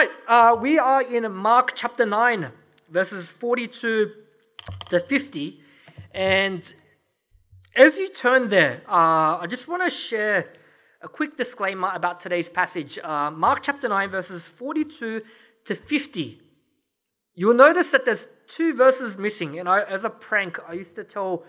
right, uh, we are in Mark chapter 9, verses 42 to 50. And as you turn there, uh, I just want to share a quick disclaimer about today's passage. Uh, Mark chapter 9, verses 42 to 50. You'll notice that there's two verses missing. And I, as a prank, I used to tell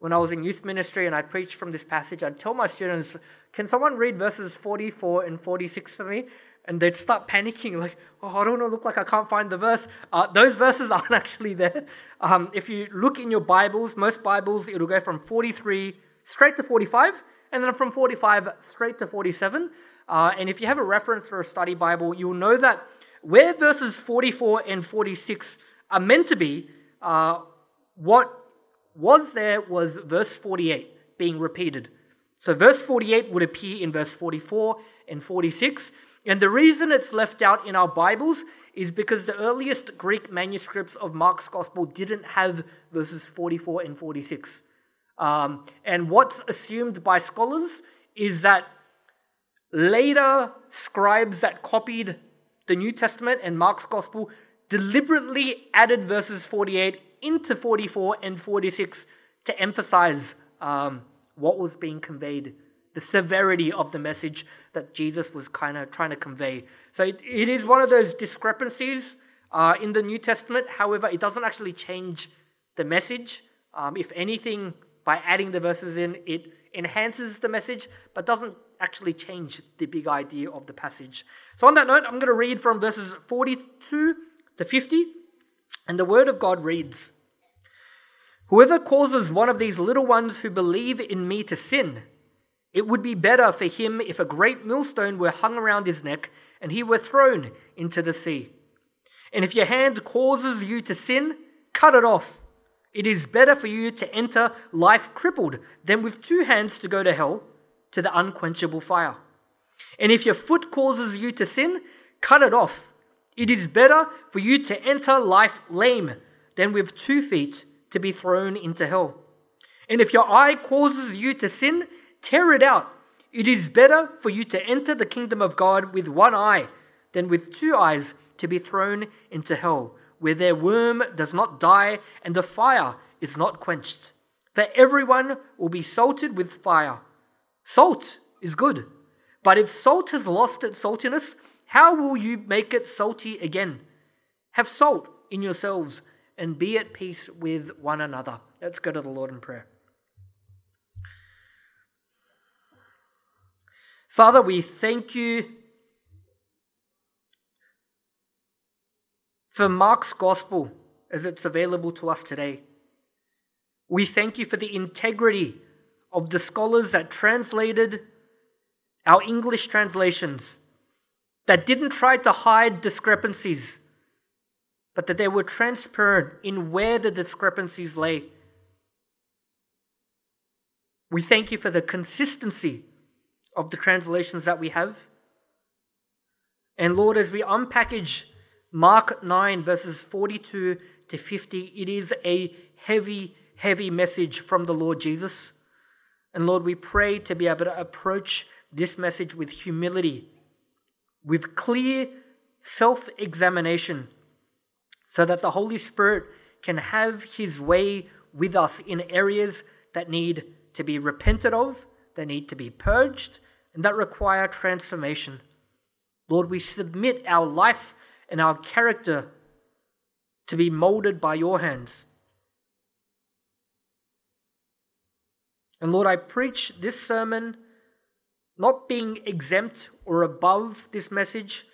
when I was in youth ministry and I preached from this passage, I'd tell my students, Can someone read verses 44 and 46 for me? And they'd start panicking, like, Oh, I don't want to look like I can't find the verse. Uh, those verses aren't actually there. Um, if you look in your Bibles, most Bibles, it'll go from 43 straight to 45, and then from 45 straight to 47. Uh, and if you have a reference for a study Bible, you'll know that where verses 44 and 46 are meant to be, uh, what was there was verse 48 being repeated. So verse 48 would appear in verse 44 and 46. And the reason it's left out in our Bibles is because the earliest Greek manuscripts of Mark's Gospel didn't have verses 44 and 46. Um, and what's assumed by scholars is that later scribes that copied the New Testament and Mark's Gospel deliberately added verses 48 into 44 and 46 to emphasize um, what was being conveyed, the severity of the message that Jesus was kind of trying to convey. So it, it is one of those discrepancies uh, in the New Testament. However, it doesn't actually change the message. Um, if anything, by adding the verses in, it enhances the message, but doesn't actually change the big idea of the passage. So, on that note, I'm going to read from verses 42 to 50, and the Word of God reads Whoever causes one of these little ones who believe in me to sin, it would be better for him if a great millstone were hung around his neck and he were thrown into the sea. And if your hand causes you to sin, cut it off. It is better for you to enter life crippled than with two hands to go to hell, to the unquenchable fire. And if your foot causes you to sin, cut it off. It is better for you to enter life lame than with two feet to be thrown into hell. And if your eye causes you to sin, tear it out. It is better for you to enter the kingdom of God with one eye than with two eyes to be thrown into hell where their worm does not die and the fire is not quenched. For everyone will be salted with fire. Salt is good, but if salt has lost its saltiness, how will you make it salty again? Have salt in yourselves and be at peace with one another. Let's go to the Lord in prayer. Father, we thank you for Mark's gospel as it's available to us today. We thank you for the integrity of the scholars that translated our English translations, that didn't try to hide discrepancies, but that they were transparent in where the discrepancies lay. We thank you for the consistency of the translations that we have. And Lord, as we unpackage Mark 9, verses 42 to 50, it is a heavy, heavy message from the Lord Jesus. And Lord, we pray to be able to approach this message with humility, with clear self examination, so that the Holy Spirit can have His way with us in areas that need to be repented of, that need to be purged, and that require transformation. Lord, we submit our life and our character to be molded by your hands. And Lord, I preach this sermon not being exempt or above this message,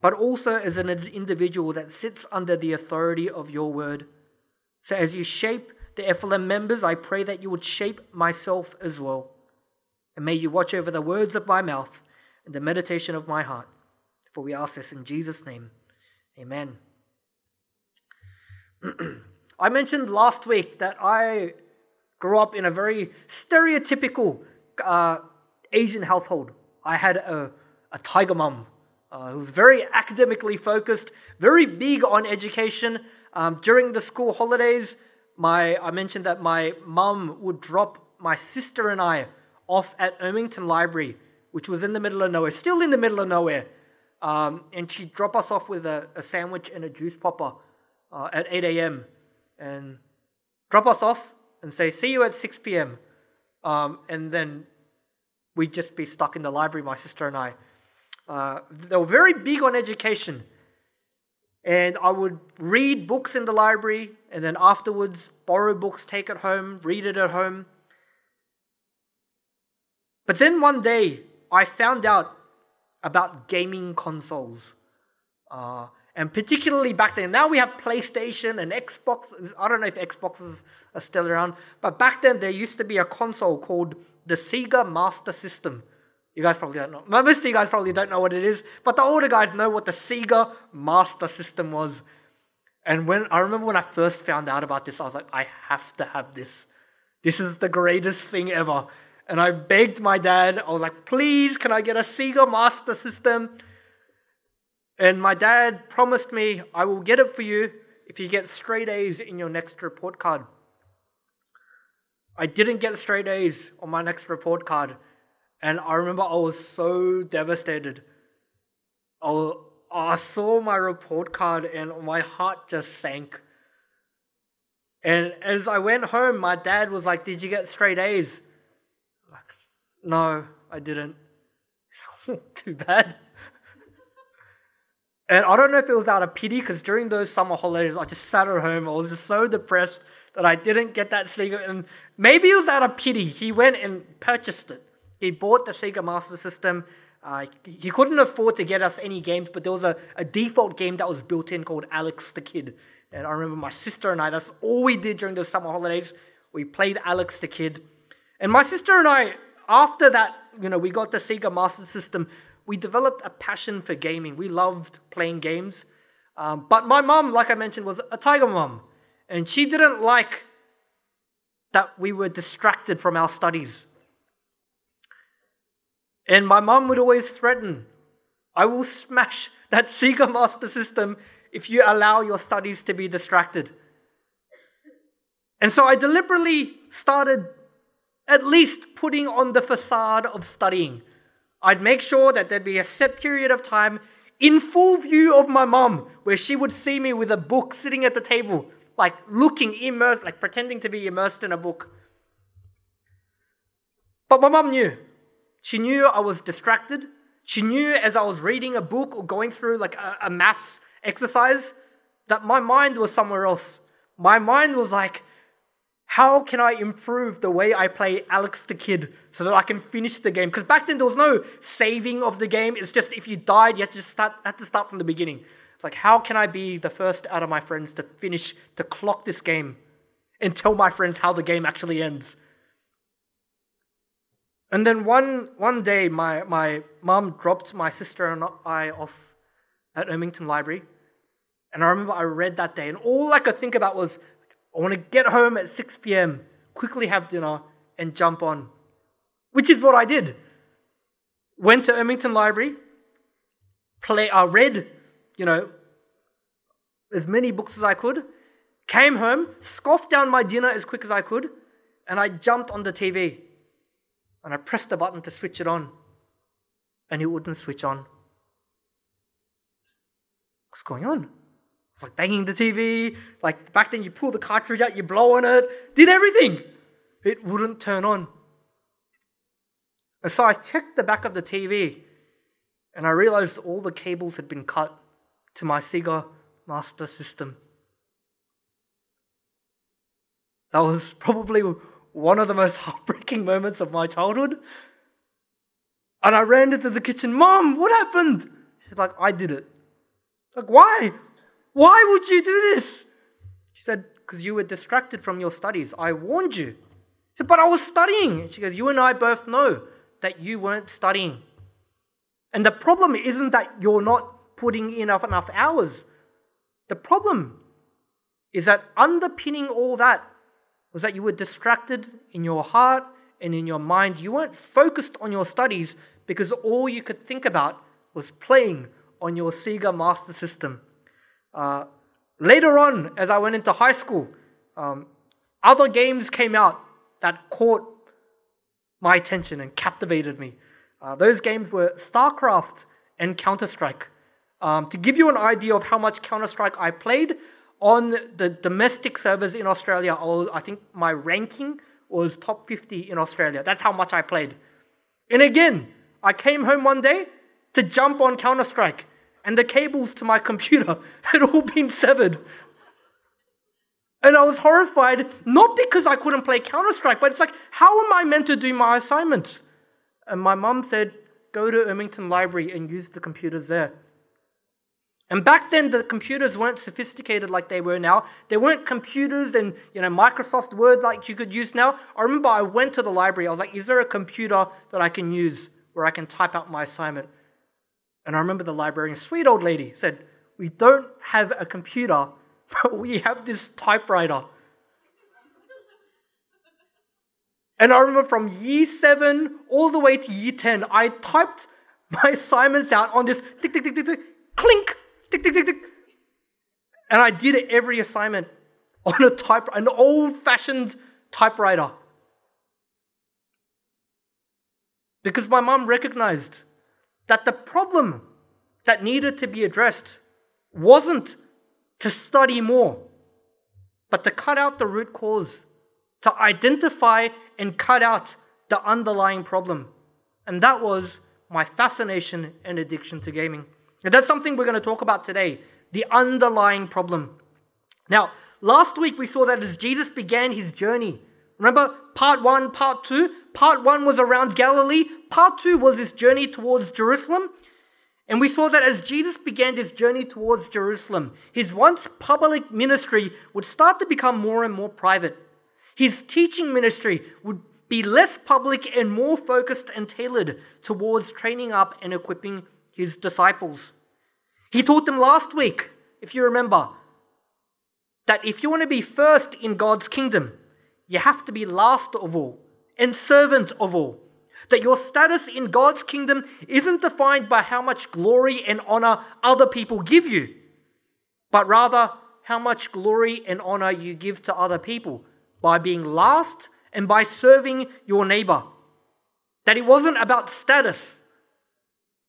but also as an individual that sits under the authority of your word. So as you shape the FLM members, I pray that you would shape myself as well. And may you watch over the words of my mouth and the meditation of my heart. For we ask this in Jesus' name. Amen. I mentioned last week that I grew up in a very stereotypical uh, Asian household. I had a, a tiger mom uh, who was very academically focused, very big on education. Um, during the school holidays, my I mentioned that my mum would drop my sister and I off at Ermington Library, which was in the middle of nowhere, still in the middle of nowhere. um, and she'd drop us off with a, a sandwich and a juice popper uh, at 8 a.m. and drop us off and say, see you at 6 p.m. Um, and then we'd just be stuck in the library, my sister and I. Uh, they were very big on education. And I would read books in the library and then afterwards borrow books, take it home, read it at home. But then one day I found out about gaming consoles. Uh, and particularly back then, now we have PlayStation and Xbox. I don't know if Xboxes are still around, but back then there used to be a console called the Sega Master System. You guys probably don't know. Most of you guys probably don't know what it is, but the older guys know what the Sega Master System was. And when I remember when I first found out about this, I was like, I have to have this. This is the greatest thing ever. And I begged my dad, I was like, please, can I get a Sega Master System? And my dad promised me, I will get it for you if you get straight A's in your next report card. I didn't get straight A's on my next report card. And I remember I was so devastated. I, I saw my report card and my heart just sank. And as I went home, my dad was like, Did you get straight A's? No, I didn't. Too bad. and I don't know if it was out of pity because during those summer holidays, I just sat at home. I was just so depressed that I didn't get that Sega. And maybe it was out of pity. He went and purchased it. He bought the Sega Master System. Uh, he couldn't afford to get us any games, but there was a, a default game that was built in called Alex the Kid. And I remember my sister and I, that's all we did during the summer holidays. We played Alex the Kid. And my sister and I, after that, you know, we got the Sega Master System, we developed a passion for gaming. We loved playing games. Um, but my mom, like I mentioned, was a tiger mom. And she didn't like that we were distracted from our studies. And my mom would always threaten, I will smash that Sega Master System if you allow your studies to be distracted. And so I deliberately started at least putting on the facade of studying. I'd make sure that there'd be a set period of time in full view of my mom where she would see me with a book sitting at the table, like looking immersed, like pretending to be immersed in a book. But my mom knew. She knew I was distracted. She knew as I was reading a book or going through like a, a maths exercise that my mind was somewhere else. My mind was like, how can I improve the way I play Alex the Kid so that I can finish the game? Because back then there was no saving of the game. It's just if you died, you had to start had to start from the beginning. It's like how can I be the first out of my friends to finish to clock this game and tell my friends how the game actually ends? And then one one day my my mom dropped my sister and I off at Ermington Library. And I remember I read that day, and all I could think about was I want to get home at 6 p.m., quickly have dinner, and jump on. Which is what I did. Went to Ermington Library, play, I uh, read, you know, as many books as I could, came home, scoffed down my dinner as quick as I could, and I jumped on the TV. And I pressed the button to switch it on, and it wouldn't switch on. What's going on? It's like banging the TV. Like back then, you pull the cartridge out, you blow on it, did everything. It wouldn't turn on. And so I checked the back of the TV and I realized all the cables had been cut to my Sega Master System. That was probably one of the most heartbreaking moments of my childhood. And I ran into the kitchen, Mom, what happened? She's like, I did it. Like, why? Why would you do this? She said, Because you were distracted from your studies. I warned you. Said, but I was studying. She goes, You and I both know that you weren't studying. And the problem isn't that you're not putting in enough, enough hours. The problem is that underpinning all that was that you were distracted in your heart and in your mind. You weren't focused on your studies because all you could think about was playing on your Sega Master System. Uh, later on, as I went into high school, um, other games came out that caught my attention and captivated me. Uh, those games were StarCraft and Counter Strike. Um, to give you an idea of how much Counter Strike I played on the domestic servers in Australia, I, was, I think my ranking was top 50 in Australia. That's how much I played. And again, I came home one day to jump on Counter Strike, and the cables to my computer had all been severed. And I was horrified, not because I couldn't play Counter Strike, but it's like, how am I meant to do my assignments? And my mum said, go to Ermington Library and use the computers there. And back then, the computers weren't sophisticated like they were now. There weren't computers and you know Microsoft Word like you could use now. I remember I went to the library. I was like, "Is there a computer that I can use where I can type out my assignment?" And I remember the librarian, sweet old lady, said, "We don't have a computer, but we have this typewriter." and I remember from year seven all the way to year ten, I typed my assignments out on this tick tick tick tick tick clink tick, tick, tick, tick. And I did every assignment on a type, an old-fashioned typewriter. Because my mom recognized that the problem that needed to be addressed wasn't to study more, but to cut out the root cause, to identify and cut out the underlying problem. And that was my fascination and addiction to gaming. And that's something we're going to talk about today the underlying problem. Now, last week we saw that as Jesus began his journey, remember part one, part two? Part one was around Galilee, part two was his journey towards Jerusalem. And we saw that as Jesus began his journey towards Jerusalem, his once public ministry would start to become more and more private. His teaching ministry would be less public and more focused and tailored towards training up and equipping his disciples. He taught them last week, if you remember, that if you want to be first in God's kingdom, you have to be last of all and servant of all. That your status in God's kingdom isn't defined by how much glory and honor other people give you, but rather how much glory and honor you give to other people by being last and by serving your neighbor. That it wasn't about status,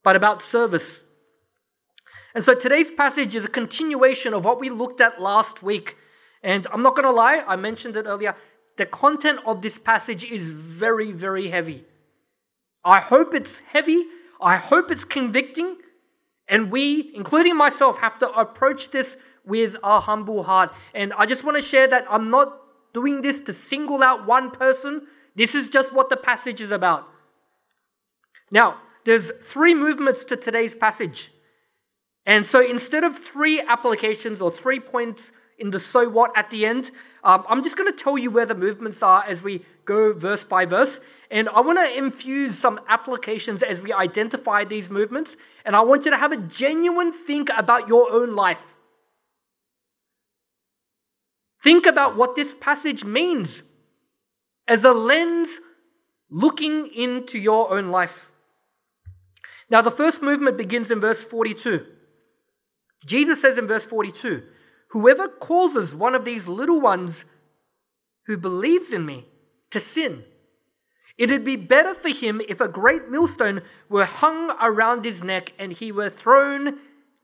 but about service. And so today's passage is a continuation of what we looked at last week. And I'm not going to lie, I mentioned it earlier. The content of this passage is very, very heavy. I hope it's heavy. I hope it's convicting. And we, including myself, have to approach this with a humble heart. And I just want to share that I'm not doing this to single out one person. This is just what the passage is about. Now, there's three movements to today's passage. And so instead of three applications or three points in the so what at the end, um, I'm just going to tell you where the movements are as we go verse by verse. And I want to infuse some applications as we identify these movements. And I want you to have a genuine think about your own life. Think about what this passage means as a lens looking into your own life. Now, the first movement begins in verse 42. Jesus says in verse 42 Whoever causes one of these little ones who believes in me to sin, it'd be better for him if a great millstone were hung around his neck and he were thrown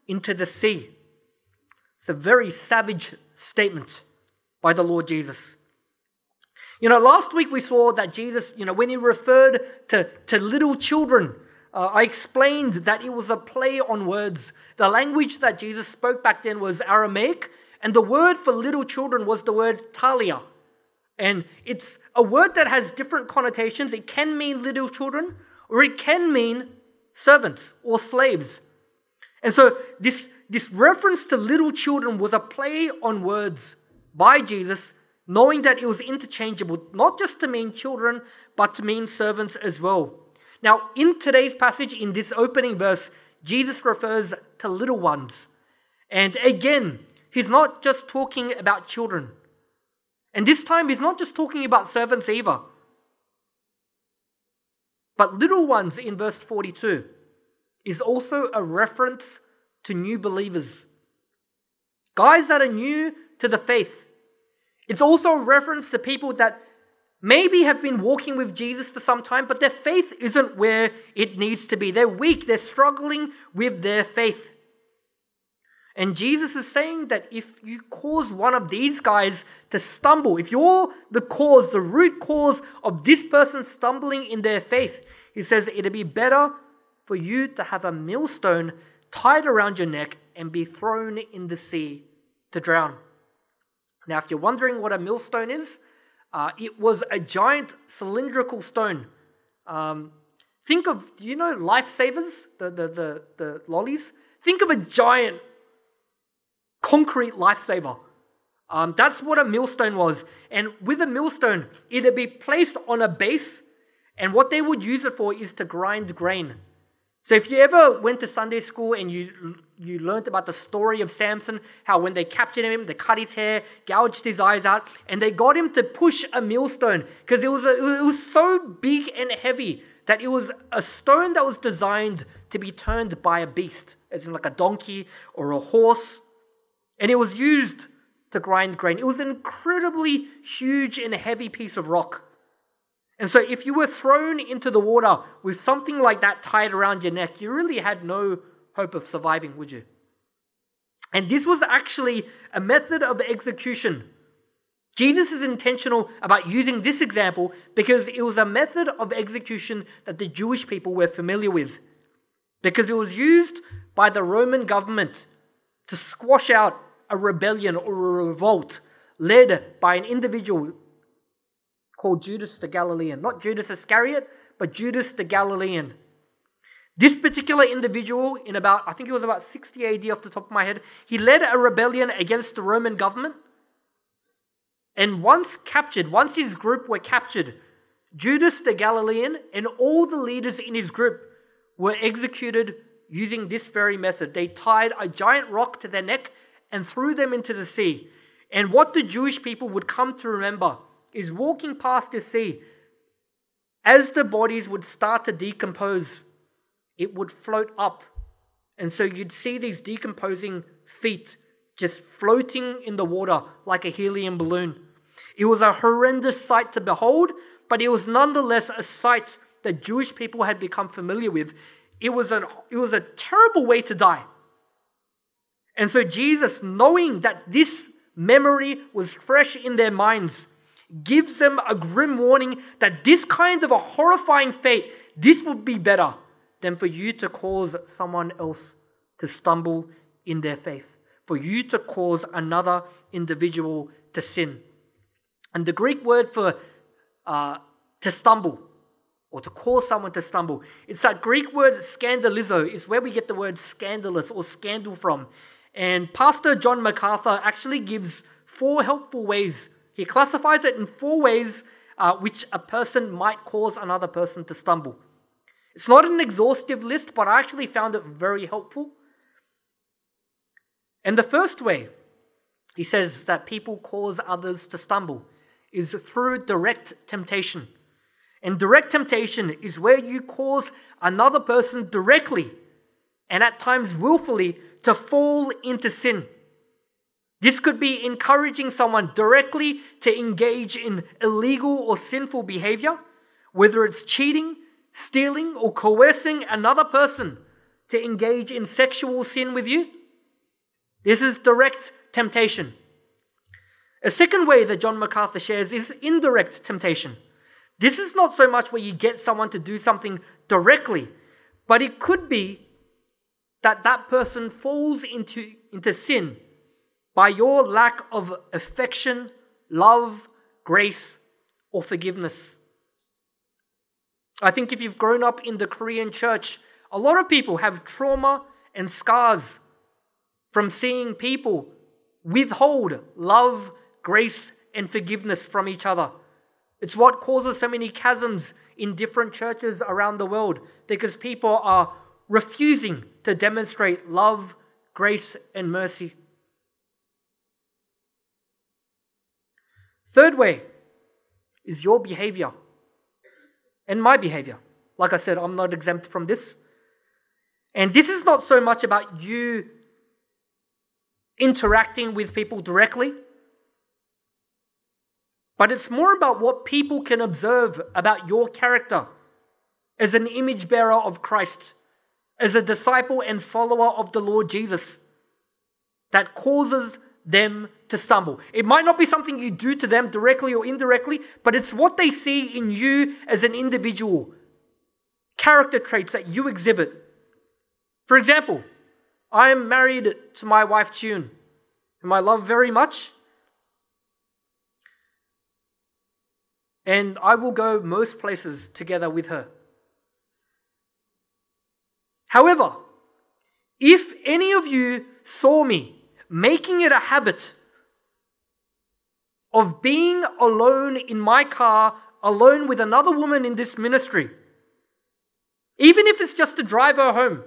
into the sea. It's a very savage statement by the Lord Jesus. You know, last week we saw that Jesus, you know, when he referred to, to little children, uh, I explained that it was a play on words. The language that Jesus spoke back then was Aramaic, and the word for little children was the word talia. And it's a word that has different connotations. It can mean little children, or it can mean servants or slaves. And so this, this reference to little children was a play on words by Jesus, knowing that it was interchangeable, not just to mean children, but to mean servants as well. Now, in today's passage, in this opening verse, Jesus refers to little ones. And again, he's not just talking about children. And this time, he's not just talking about servants either. But little ones in verse 42 is also a reference to new believers. Guys that are new to the faith. It's also a reference to people that maybe have been walking with Jesus for some time, but their faith isn't where it needs to be. They're weak, they're struggling with their faith. And Jesus is saying that if you cause one of these guys to stumble, if you're the cause, the root cause of this person stumbling in their faith, he says it'd be better for you to have a millstone tied around your neck and be thrown in the sea to drown. Now, if you're wondering what a millstone is, uh, it was a giant cylindrical stone. Um, think of, do you know lifesavers, the, the, the, the lollies? Think of a giant concrete lifesaver. Um, that's what a millstone was. And with a millstone, it'd be placed on a base, and what they would use it for is to grind grain. So if you ever went to Sunday school and you you learned about the story of Samson, how when they captured him, they cut his hair, gouged his eyes out, and they got him to push a millstone because it was it was so big and heavy that it was a stone that was designed to be turned by a beast, as in like a donkey or a horse, and it was used to grind grain. It was an incredibly huge and heavy piece of rock. And so, if you were thrown into the water with something like that tied around your neck, you really had no hope of surviving, would you? And this was actually a method of execution. Jesus is intentional about using this example because it was a method of execution that the Jewish people were familiar with. Because it was used by the Roman government to squash out a rebellion or a revolt led by an individual called Judas the Galilean. Not Judas Iscariot, but Judas the Galilean. This particular individual, in about, I think it was about 60 AD off the top of my head, he led a rebellion against the Roman government. And once captured, once his group were captured, Judas the Galilean and all the leaders in his group were executed using this very method. They tied a giant rock to their neck and threw them into the sea. And what the Jewish people would come to remember is walking past the sea. As the bodies would start to decompose, it would float up. And so you'd see these decomposing feet just floating in the water like a helium balloon. It was a horrendous sight to behold, but it was nonetheless a sight that Jewish people had become familiar with. It was, a it was a terrible way to die. And so Jesus, knowing that this memory was fresh in their minds, gives them a grim warning that this kind of a horrifying fate, this would be better than for you to cause someone else to stumble in their faith, for you to cause another individual to sin. And the Greek word for uh, to stumble or to cause someone to stumble, it's that Greek word scandalizo, is where we get the word scandalous or scandal from. And Pastor John MacArthur actually gives four helpful ways he classifies it in four ways uh, which a person might cause another person to stumble. It's not an exhaustive list, but I actually found it very helpful. And the first way he says that people cause others to stumble is through direct temptation. And direct temptation is where you cause another person directly and at times willfully to fall into sin. This could be encouraging someone directly to engage in illegal or sinful behavior, whether it's cheating, stealing, or coercing another person to engage in sexual sin with you. This is direct temptation. A second way that John MacArthur shares is indirect temptation. This is not so much where you get someone to do something directly, but it could be that that person falls into, into sin by your lack of affection, love, grace, or forgiveness. I think if you've grown up in the Korean church, a lot of people have trauma and scars from seeing people withhold love, grace, and forgiveness from each other. It's what causes so many chasms in different churches around the world because people are refusing to demonstrate love, grace, and mercy. Third way is your behavior and my behavior. Like I said, I'm not exempt from this. And this is not so much about you interacting with people directly, but it's more about what people can observe about your character as an image bearer of Christ, as a disciple and follower of the Lord Jesus, that causes them to stumble. It might not be something you do to them directly or indirectly, but it's what they see in you as an individual, character traits that you exhibit. For example, I am married to my wife Tune, whom I love very much. And I will go most places together with her. However, if any of you saw me making it a habit of being alone in my car, alone with another woman in this ministry, even if it's just to drive her home,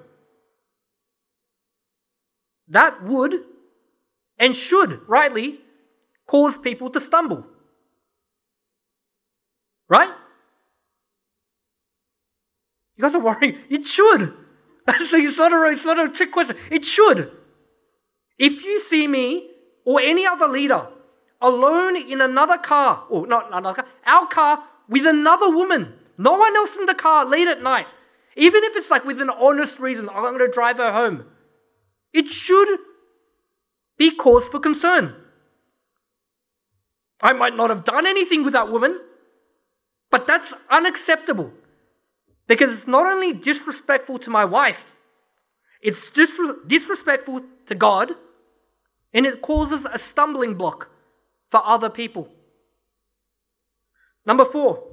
that would and should rightly cause people to stumble. Right? You guys are worrying. It should. it's not, a, it's not a trick question. It should. If you see me or any other leader alone in another car, or not another car, our car with another woman, no one else in the car late at night, even if it's like with an honest reason, I'm going to drive her home, it should be cause for concern. I might not have done anything with that woman, but that's unacceptable. Because it's not only disrespectful to my wife, it's disrespectful to God, and it causes a stumbling block for other people. Number four,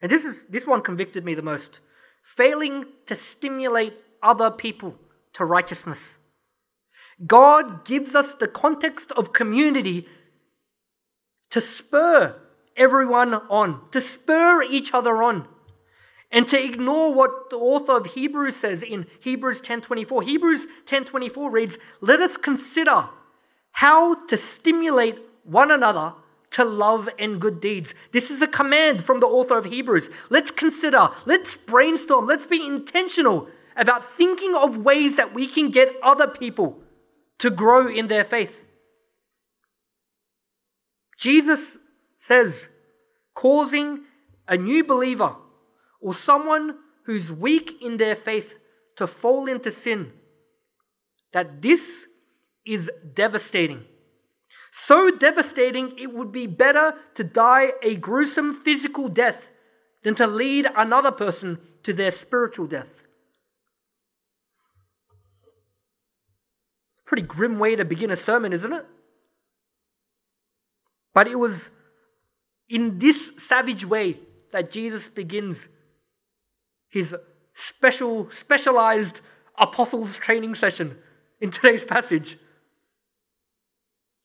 and this is this one convicted me the most failing to stimulate other people to righteousness. God gives us the context of community to spur everyone on, to spur each other on. And to ignore what the author of Hebrews says in Hebrews 10:24. Hebrews 10:24 reads, "Let us consider how to stimulate one another to love and good deeds." This is a command from the author of Hebrews. Let's consider, let's brainstorm, let's be intentional about thinking of ways that we can get other people to grow in their faith. Jesus says, causing a new believer or someone who's weak in their faith to fall into sin, that this is devastating. So devastating, it would be better to die a gruesome physical death than to lead another person to their spiritual death. It's a pretty grim way to begin a sermon, isn't it? But it was in this savage way that Jesus begins his special, specialized apostles training session in today's passage.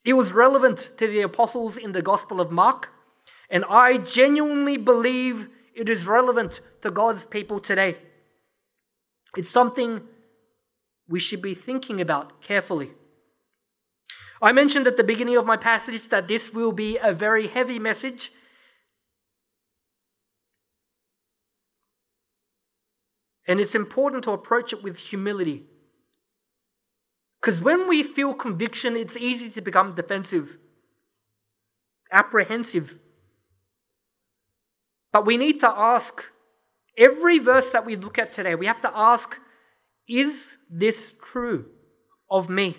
It was relevant to the apostles in the Gospel of Mark, and I genuinely believe it is relevant to God's people today. It's something we should be thinking about carefully. I mentioned at the beginning of my passage that this will be a very heavy message, And it's important to approach it with humility. Because when we feel conviction, it's easy to become defensive, apprehensive. But we need to ask every verse that we look at today, we have to ask is this true of me?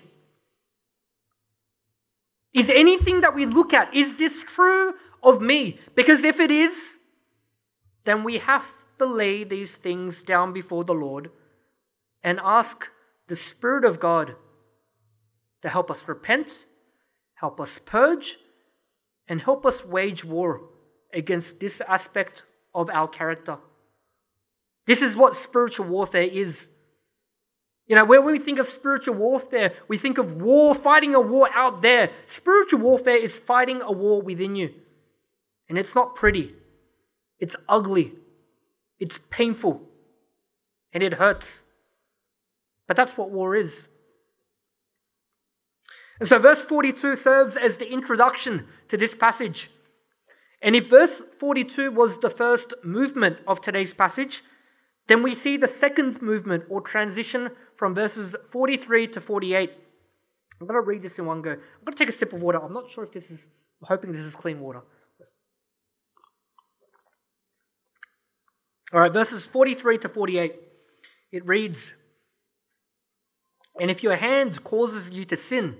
Is anything that we look at, is this true of me? Because if it is, then we have to lay these things down before the Lord and ask the Spirit of God to help us repent, help us purge, and help us wage war against this aspect of our character. This is what spiritual warfare is. You know, when we think of spiritual warfare, we think of war, fighting a war out there. Spiritual warfare is fighting a war within you. And it's not pretty, it's ugly, it's painful and it hurts. But that's what war is. And so, verse 42 serves as the introduction to this passage. And if verse 42 was the first movement of today's passage, then we see the second movement or transition from verses 43 to 48. I'm going to read this in one go. I'm going to take a sip of water. I'm not sure if this is I'm hoping this is clean water. All right, verses 43 to 48. It reads And if your hand causes you to sin,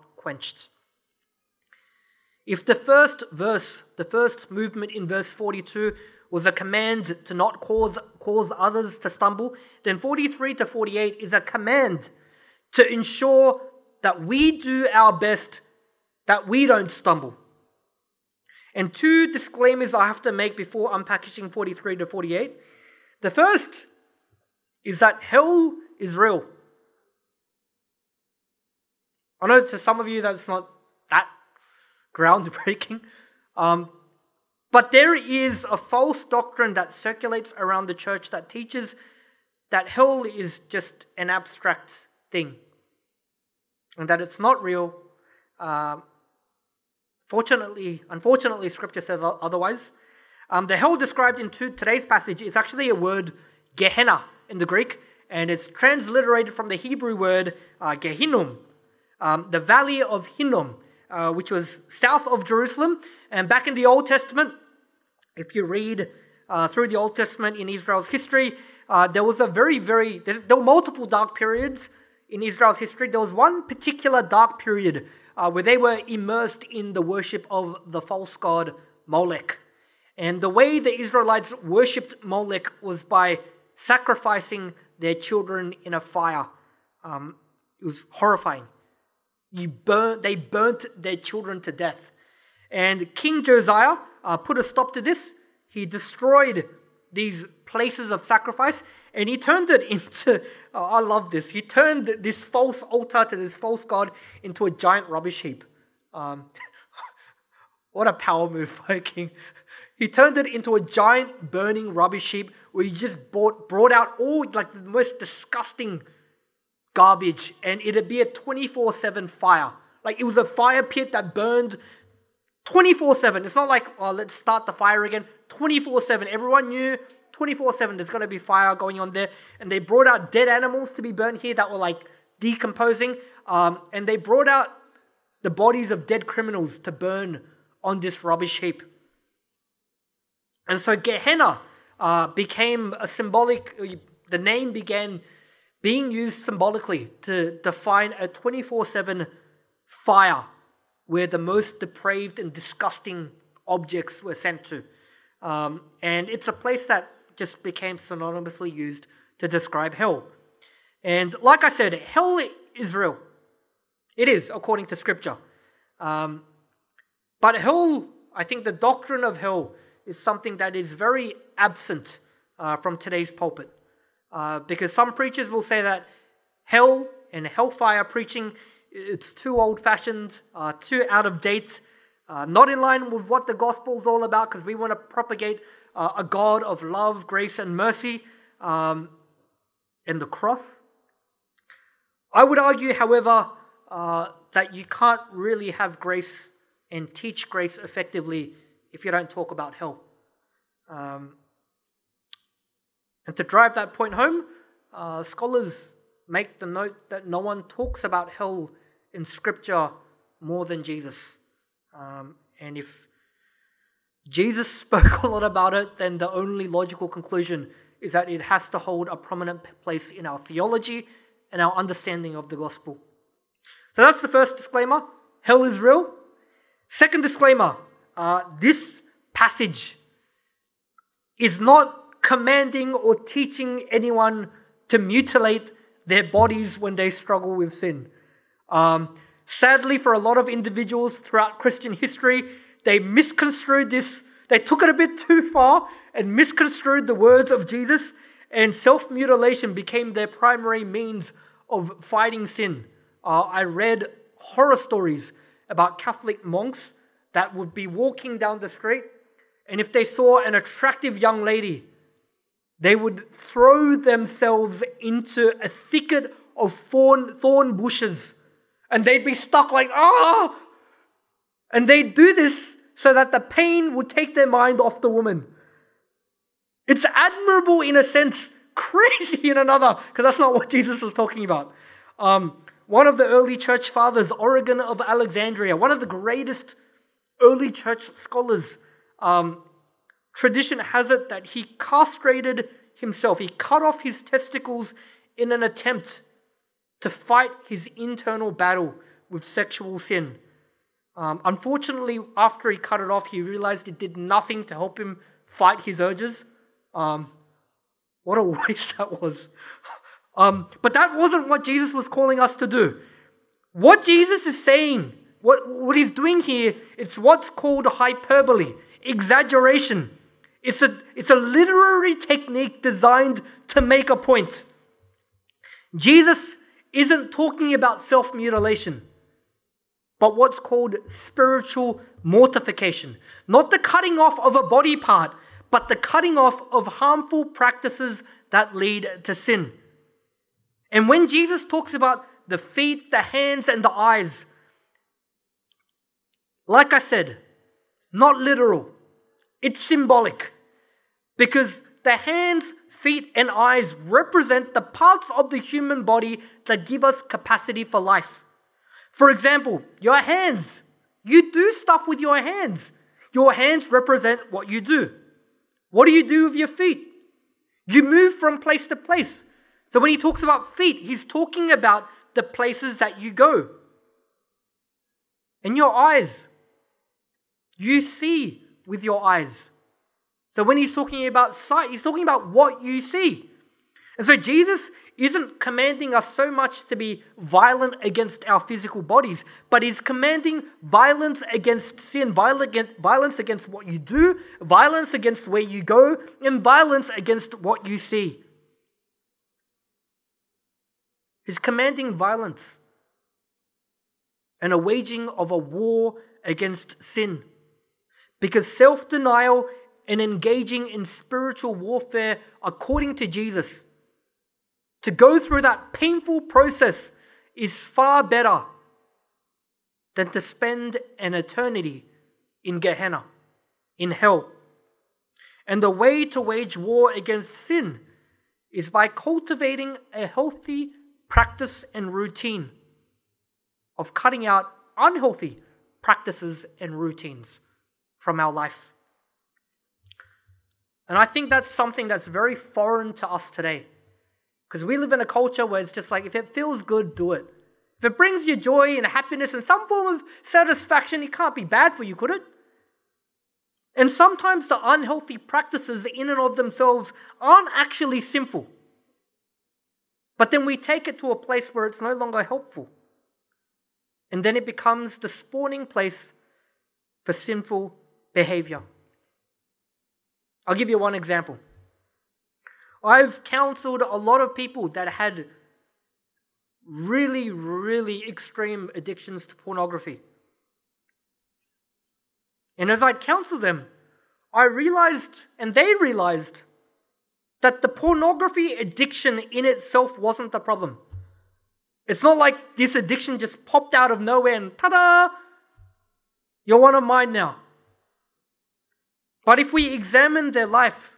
quenched. If the first verse, the first movement in verse 42, was a command to not cause, cause others to stumble, then 43 to 48 is a command to ensure that we do our best that we don't stumble. And two disclaimers I have to make before unpackaging 43 to 48. The first is that hell is real. I know to some of you that's not that groundbreaking, um, but there is a false doctrine that circulates around the church that teaches that hell is just an abstract thing and that it's not real. Um, Fortunately, unfortunately, Scripture says otherwise. Um, the hell described in today's passage is actually a word Gehenna in the Greek, and it's transliterated from the Hebrew word uh, Gehinnom, um, the valley of Hinnom, uh, which was south of Jerusalem. And back in the Old Testament, if you read uh, through the Old Testament in Israel's history, uh, there was a very, very, there were multiple dark periods in Israel's history. There was one particular dark period uh, where they were immersed in the worship of the false god Molech. And the way the Israelites worshipped Molech was by sacrificing their children in a fire. Um, it was horrifying. You they burnt their children to death. And King Josiah uh, put a stop to this. He destroyed these places of sacrifice and he turned it into, oh, I love this, he turned this false altar to this false god into a giant rubbish heap. Um, what a power move by king. He turned it into a giant burning rubbish heap where he just brought, brought out all like the most disgusting garbage and it'd be a 24 7 fire. Like it was a fire pit that burned 24 7. It's not like, oh, let's start the fire again. 24 7. Everyone knew 24 7 there's going to be fire going on there. And they brought out dead animals to be burnt here that were like decomposing. Um, and they brought out the bodies of dead criminals to burn on this rubbish heap. And so Gehenna uh, became a symbolic, the name began being used symbolically to define a 24 7 fire where the most depraved and disgusting objects were sent to. Um, and it's a place that just became synonymously used to describe hell. And like I said, hell is real. It is, according to scripture. Um, but hell, I think the doctrine of hell is something that is very absent uh, from today's pulpit. Uh, because some preachers will say that hell and hellfire preaching it's too old-fashioned, uh, too out of date, uh, not in line with what the gospel is all about because we want to propagate uh, a God of love, grace, and mercy um, in the cross. I would argue, however, uh, that you can't really have grace and teach grace effectively if you don't talk about hell. Um, and to drive that point home, uh, scholars make the note that no one talks about hell in Scripture more than Jesus. Um, and if Jesus spoke a lot about it, then the only logical conclusion is that it has to hold a prominent place in our theology and our understanding of the gospel. So that's the first disclaimer hell is real. Second disclaimer uh, this passage is not commanding or teaching anyone to mutilate their bodies when they struggle with sin. Um, sadly, for a lot of individuals throughout Christian history, they misconstrued this, they took it a bit too far and misconstrued the words of Jesus, and self mutilation became their primary means of fighting sin. Uh, I read horror stories about Catholic monks that would be walking down the street, and if they saw an attractive young lady, they would throw themselves into a thicket of thorn, thorn bushes, and they'd be stuck like, ah! And they'd do this so that the pain would take their mind off the woman. It's admirable in a sense, crazy in another, because that's not what Jesus was talking about. Um, one of the early church fathers, Origen of Alexandria, one of the greatest early church scholars, um, tradition has it that he castrated himself. He cut off his testicles in an attempt to fight his internal battle with sexual sin. Um, unfortunately, after he cut it off, he realized it did nothing to help him fight his urges. Um, what a waste that was. Um, but that wasn't what Jesus was calling us to do. What Jesus is saying, what, what he's doing here, it's what's called hyperbole, exaggeration. It's a, it's a literary technique designed to make a point. Jesus isn't talking about self mutilation, but what's called spiritual mortification. Not the cutting off of a body part, but the cutting off of harmful practices that lead to sin. And when Jesus talks about the feet, the hands, and the eyes, like I said, not literal, it's symbolic. Because the hands, feet, and eyes represent the parts of the human body that give us capacity for life. For example, your hands. You do stuff with your hands. Your hands represent what you do. What do you do with your feet? You move from place to place. So when he talks about feet, he's talking about the places that you go. And your eyes. You see with your eyes. So when he's talking about sight, he's talking about what you see. And so Jesus isn't commanding us so much to be violent against our physical bodies, but he's commanding violence against sin, violence against what you do, violence against where you go, and violence against what you see. He's commanding violence and a waging of a war against sin. Because self denial and engaging in spiritual warfare according to Jesus, to go through that painful process is far better than to spend an eternity in Gehenna, in hell. And the way to wage war against sin is by cultivating a healthy practice and routine of cutting out unhealthy practices and routines from our life. And I think that's something that's very foreign to us today. Because we live in a culture where it's just like, if it feels good, do it. If it brings you joy and happiness and some form of satisfaction, it can't be bad for you, could it? And sometimes the unhealthy practices, in and of themselves, aren't actually sinful. But then we take it to a place where it's no longer helpful. And then it becomes the spawning place for sinful behavior. I'll give you one example. I've counseled a lot of people that had really, really extreme addictions to pornography. And as I counseled them, I realized, and they realized, that the pornography addiction in itself wasn't the problem. It's not like this addiction just popped out of nowhere and ta da! You're one of mine now. But if we examine their life,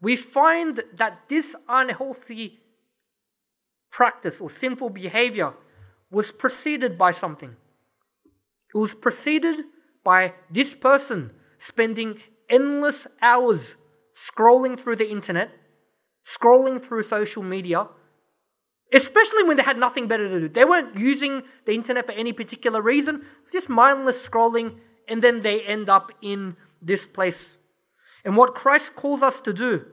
we find that this unhealthy practice or sinful behavior was preceded by something. It was preceded by this person spending endless hours scrolling through the internet scrolling through social media, especially when they had nothing better to do. They weren't using the internet for any particular reason, it's just mindless scrolling, and then they end up in this place. And what Christ calls us to do,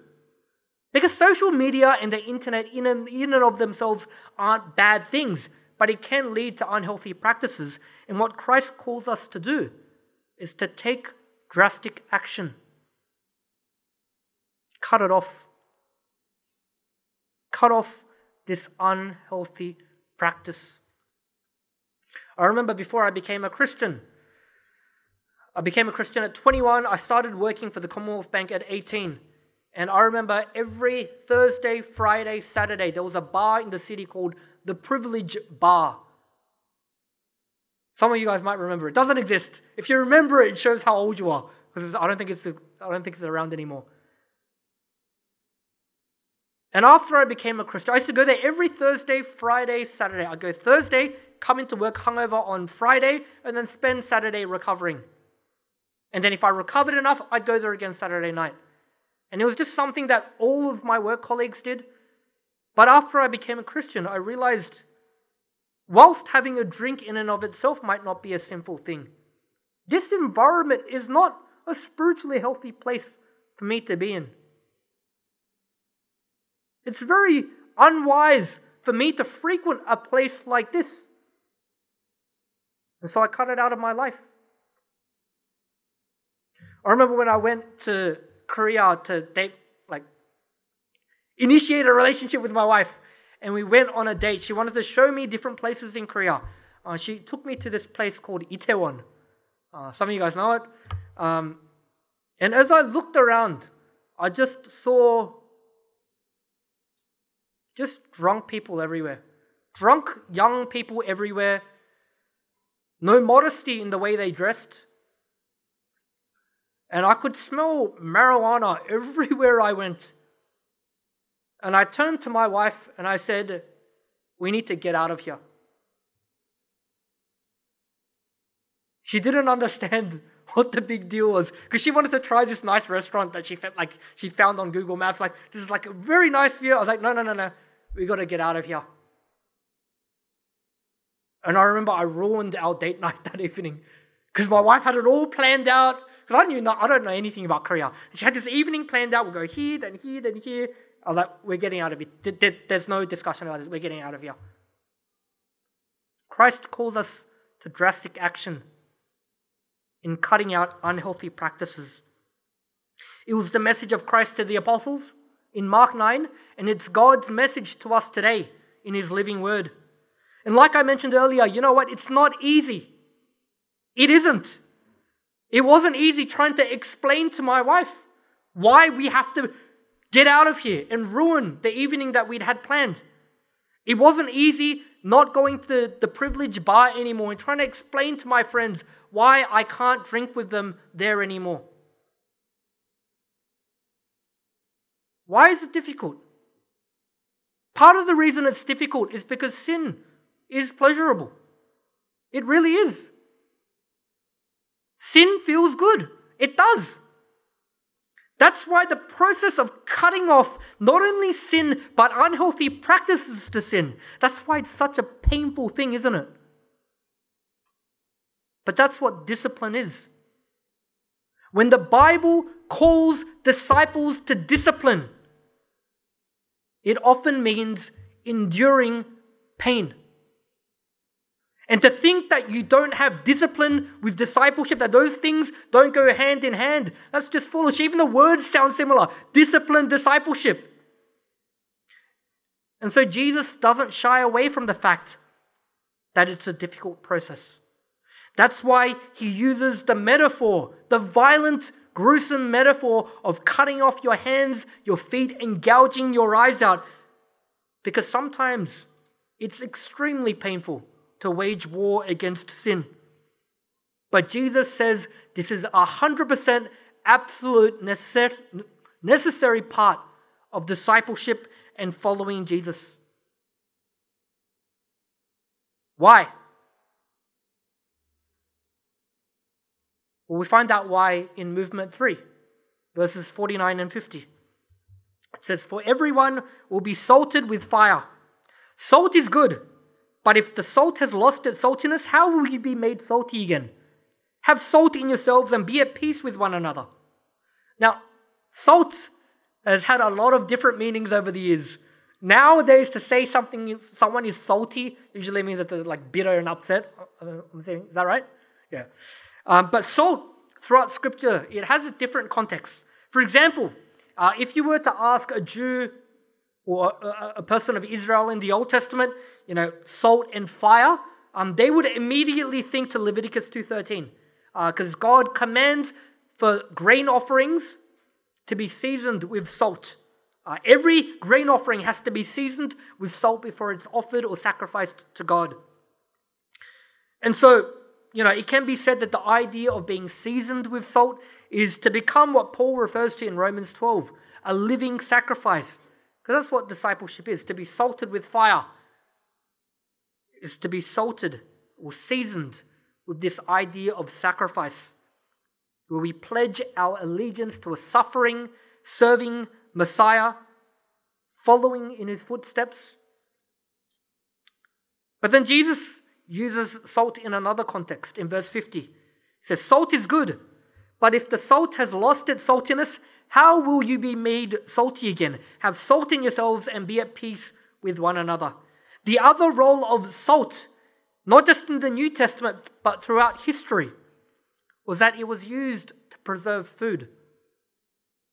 because social media and the internet, in and, of themselves, aren't bad things, but it can lead to unhealthy practices. And what Christ calls us to do is to take drastic action. Cut it off cut off this unhealthy practice. I remember before I became a Christian, I became a Christian at 21. I started working for the Commonwealth Bank at 18. And I remember every Thursday, Friday, Saturday, there was a bar in the city called the Privilege Bar. Some of you guys might remember it. Doesn't exist. If you remember it, it shows how old you are. Because I don't think it's I don't think it's around anymore. And after I became a Christian, I used to go there every Thursday, Friday, Saturday. I'd go Thursday, come into work hungover on Friday, and then spend Saturday recovering. And then if I recovered enough, I'd go there again Saturday night. And it was just something that all of my work colleagues did. But after I became a Christian, I realized whilst having a drink in and of itself might not be a simple thing, this environment is not a spiritually healthy place for me to be in. It's very unwise for me to frequent a place like this. And so I cut it out of my life. I remember when I went to Korea to date, like, initiate a relationship with my wife, and we went on a date. She wanted to show me different places in Korea. Uh, she took me to this place called Itaewon. Uh, some of you guys know it. Um, and as I looked around, I just saw just drunk people everywhere. Drunk young people everywhere. No modesty in the way they dressed. And I could smell marijuana everywhere I went. And I turned to my wife and I said, We need to get out of here. She didn't understand what the big deal was because she wanted to try this nice restaurant that she felt like she found on Google Maps. Like, this is like a very nice view. I was like, No, no, no, no. We got to get out of here. And I remember I ruined our date night that evening because my wife had it all planned out. Because I knew not, I don't know anything about Korea. She had this evening planned out. We'll go here, then here, then here. I was like, we're getting out of it. There's no discussion about this. We're getting out of here. Christ calls us to drastic action in cutting out unhealthy practices. It was the message of Christ to the apostles in Mark 9, and it's God's message to us today in His living word. And like I mentioned earlier, you know what? It's not easy. It isn't. It wasn't easy trying to explain to my wife why we have to get out of here and ruin the evening that we'd had planned. It wasn't easy not going to the, privileged bar anymore and trying to explain to my friends why I can't drink with them there anymore. Why is it difficult? Part of the reason it's difficult is because sin is pleasurable. It really is. Sin feels good. It does. That's why the process of cutting off not only sin, but unhealthy practices to sin, that's why it's such a painful thing, isn't it? But that's what discipline is. When the Bible calls disciples to discipline, it often means enduring pain. And to think that you don't have discipline with discipleship, that those things don't go hand in hand, that's just foolish. Even the words sound similar discipline, discipleship. And so Jesus doesn't shy away from the fact that it's a difficult process. That's why he uses the metaphor, the violent, gruesome metaphor of cutting off your hands, your feet, and gouging your eyes out. Because sometimes it's extremely painful to wage war against sin. But Jesus says this is a 100% absolute necessary part of discipleship and following Jesus. Why? Well, we find out why in movement 3, verses 49 and 50. It says, For everyone will be salted with fire. Salt is good, but if the salt has lost its saltiness, how will you be made salty again? Have salt in yourselves and be at peace with one another. Now, salt has had a lot of different meanings over the years. Nowadays, to say something, someone is salty, usually means that they're like bitter and upset. I'm saying, is that right? Yeah. Um, but salt, throughout Scripture, it has a different context. For example, uh, if you were to ask a Jew or a, person of Israel in the Old Testament, you know, salt and fire, um, they would immediately think to Leviticus 2.13. because uh, God commands for grain offerings to be seasoned with salt. Uh, every grain offering has to be seasoned with salt before it's offered or sacrificed to God. And so, you know, it can be said that the idea of being seasoned with salt is to become what Paul refers to in Romans 12 a living sacrifice. Because that's what discipleship is to be salted with fire, is to be salted or seasoned with this idea of sacrifice, where we pledge our allegiance to a suffering, serving Messiah, following in his footsteps. But then Jesus uses salt in another context in verse 50. He says, Salt is good, but if the salt has lost its saltiness, how will you be made salty again? Have salt in yourselves and be at peace with one another. The other role of salt, not just in the New Testament, but throughout history, was that it was used to preserve food.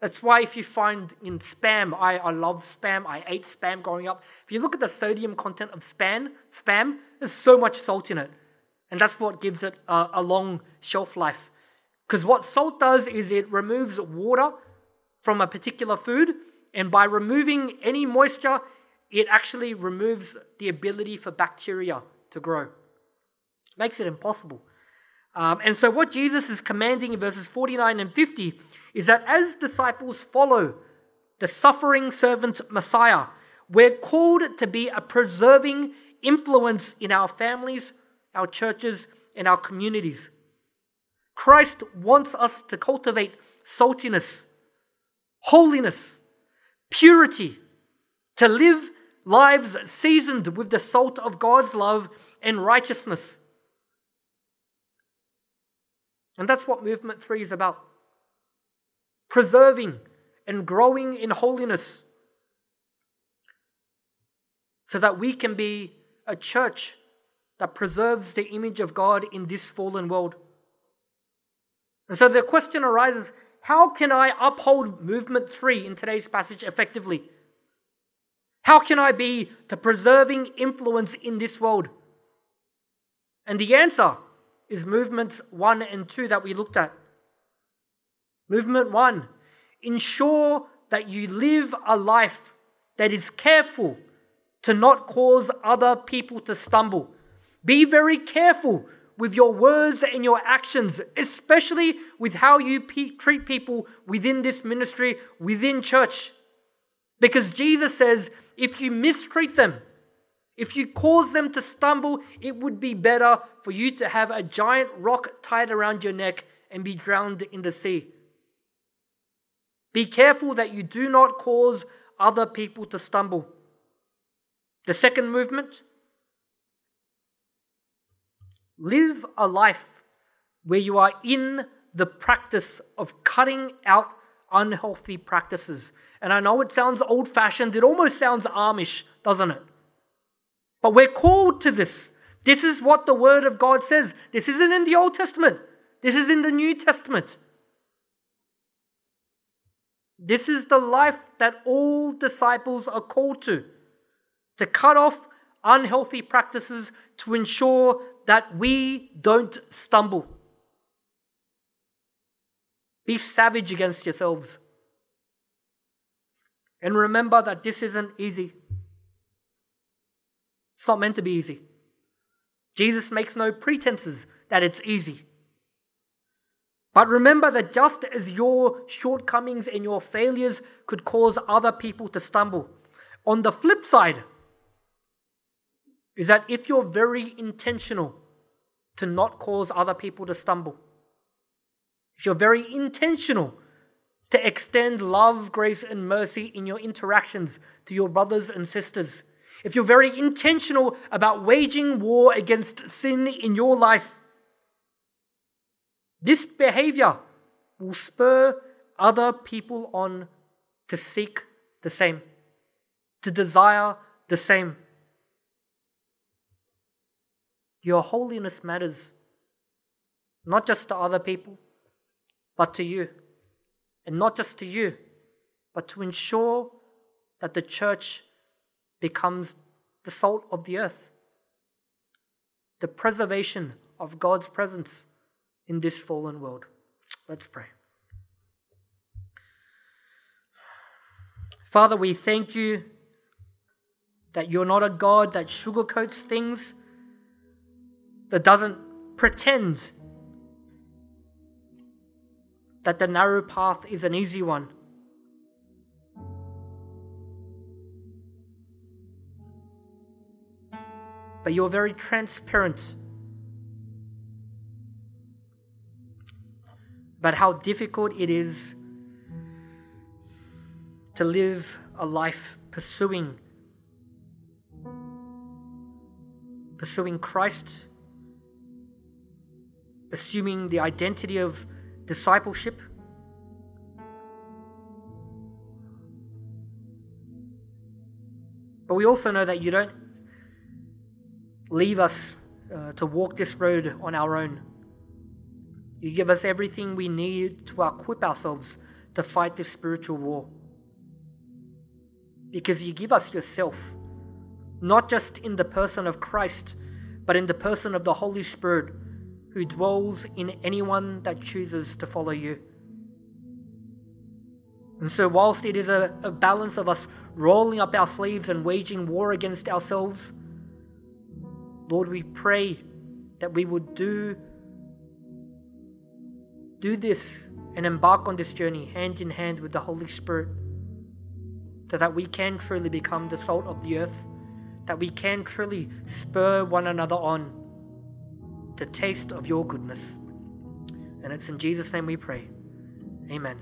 That's why if you find in spam, I, I love spam, I ate spam growing up. If you look at the sodium content of spam, spam, there's so much salt in it. And that's what gives it a, a long shelf life. Because what salt does is it removes water from a particular food, and by removing any moisture, it actually removes the ability for bacteria to grow. Makes it impossible. Um, and so, what Jesus is commanding in verses 49 and 50 is that as disciples follow the suffering servant Messiah, we're called to be a preserving influence in our families, our churches, and our communities. Christ wants us to cultivate saltiness, holiness, purity, to live lives seasoned with the salt of God's love and righteousness. And that's what Movement 3 is about preserving and growing in holiness so that we can be a church that preserves the image of God in this fallen world. And so the question arises how can I uphold movement three in today's passage effectively? How can I be the preserving influence in this world? And the answer is movements one and two that we looked at. Movement one ensure that you live a life that is careful to not cause other people to stumble. Be very careful with your words and your actions, especially with how you pe- treat people within this ministry, within church. Because Jesus says, if you mistreat them, if you cause them to stumble, it would be better for you to have a giant rock tied around your neck and be drowned in the sea. Be careful that you do not cause other people to stumble. The second movement live a life where you are in the practice of cutting out unhealthy practices. And I know it sounds old fashioned, it almost sounds Amish, doesn't it? But we're called to this. This is what the Word of God says. This isn't in the Old Testament, this is in the New Testament. This is the life that all disciples are called to to cut off unhealthy practices to ensure that we don't stumble. Be savage against yourselves. And remember that this isn't easy. It's not meant to be easy. Jesus makes no pretenses that it's easy. But remember that just as your shortcomings and your failures could cause other people to stumble, on the flip side is that if you're very intentional to not cause other people to stumble, if you're very intentional to extend love, grace, and mercy in your interactions to your brothers and sisters, if you're very intentional about waging war against sin in your life, this behavior will spur other people on to seek the same, to desire the same. Your holiness matters, not just to other people, but to you. And not just to you, but to ensure that the church becomes the salt of the earth, the preservation of God's presence in this fallen world. Let's pray. Father, we thank you that you're not a God that sugarcoats things, that doesn't pretend that the narrow path is an easy one. But you're very transparent about how difficult it is to live a life pursuing pursuing Christ assuming the identity of discipleship but we also know that you don't leave us uh, to walk this road on our own you give us everything we need to equip ourselves to fight this spiritual war. Because you give us yourself, not just in the person of Christ, but in the person of the Holy Spirit who dwells in anyone that chooses to follow you. And so, whilst it is a, a balance of us rolling up our sleeves and waging war against ourselves, Lord, we pray that we would do do this and embark on this journey hand in hand with the Holy Spirit so that we can truly become the salt of the earth, that we can truly spur one another on the taste of your goodness. And it's in Jesus' name we pray. Amen.